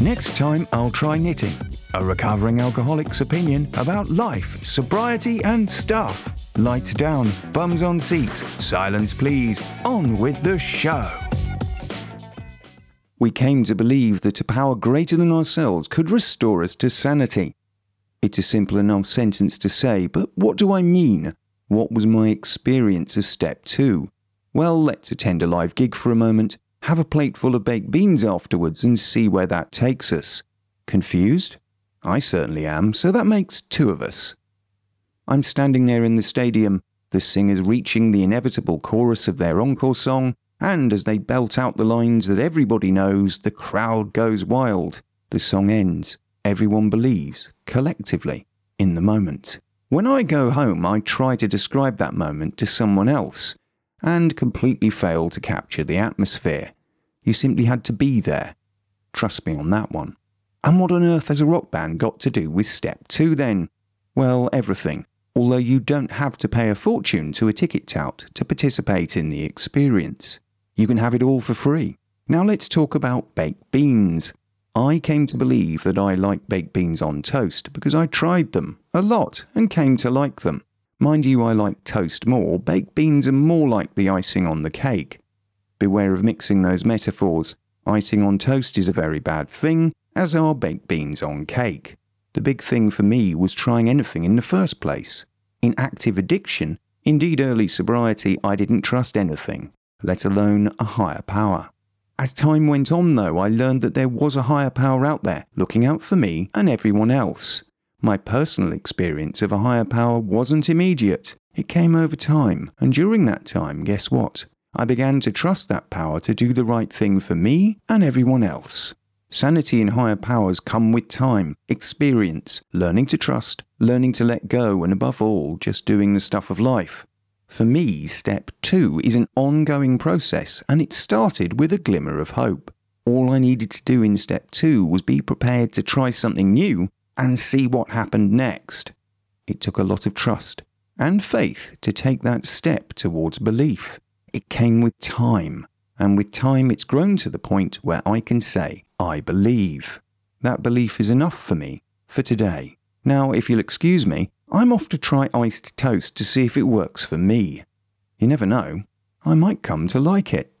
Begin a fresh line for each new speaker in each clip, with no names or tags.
Next time, I'll try knitting. A recovering alcoholic's opinion about life, sobriety, and stuff. Lights down, bums on seats, silence please. On with the show. We came to believe that a power greater than ourselves could restore us to sanity. It's a simple enough sentence to say, but what do I mean? What was my experience of step two? Well, let's attend a live gig for a moment, have a plate full of baked beans afterwards, and see where that takes us. Confused? I certainly am, so that makes two of us. I'm standing there in the stadium, the singers reaching the inevitable chorus of their encore song, and as they belt out the lines that everybody knows, the crowd goes wild. The song ends. Everyone believes, collectively, in the moment. When I go home, I try to describe that moment to someone else and completely fail to capture the atmosphere. You simply had to be there. Trust me on that one. And what on earth has a rock band got to do with step two then? Well, everything. Although you don't have to pay a fortune to a ticket tout to participate in the experience. You can have it all for free. Now let's talk about baked beans. I came to believe that I like baked beans on toast because I tried them a lot and came to like them. Mind you, I like toast more. Baked beans are more like the icing on the cake. Beware of mixing those metaphors. Icing on toast is a very bad thing, as are baked beans on cake. The big thing for me was trying anything in the first place. In active addiction, indeed early sobriety, I didn't trust anything, let alone a higher power. As time went on, though, I learned that there was a higher power out there looking out for me and everyone else. My personal experience of a higher power wasn't immediate. It came over time, and during that time, guess what? I began to trust that power to do the right thing for me and everyone else. Sanity and higher powers come with time, experience, learning to trust, learning to let go, and above all, just doing the stuff of life. For me, step two is an ongoing process, and it started with a glimmer of hope. All I needed to do in step two was be prepared to try something new and see what happened next. It took a lot of trust and faith to take that step towards belief. It came with time, and with time it's grown to the point where I can say, I believe. That belief is enough for me for today. Now, if you'll excuse me, I'm off to try iced toast to see if it works for me. You never know, I might come to like it.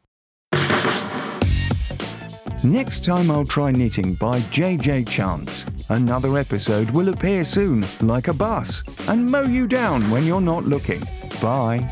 Next time I'll try knitting by JJ Chance. Another episode will appear soon, like a bus, and mow you down when you're not looking. Bye.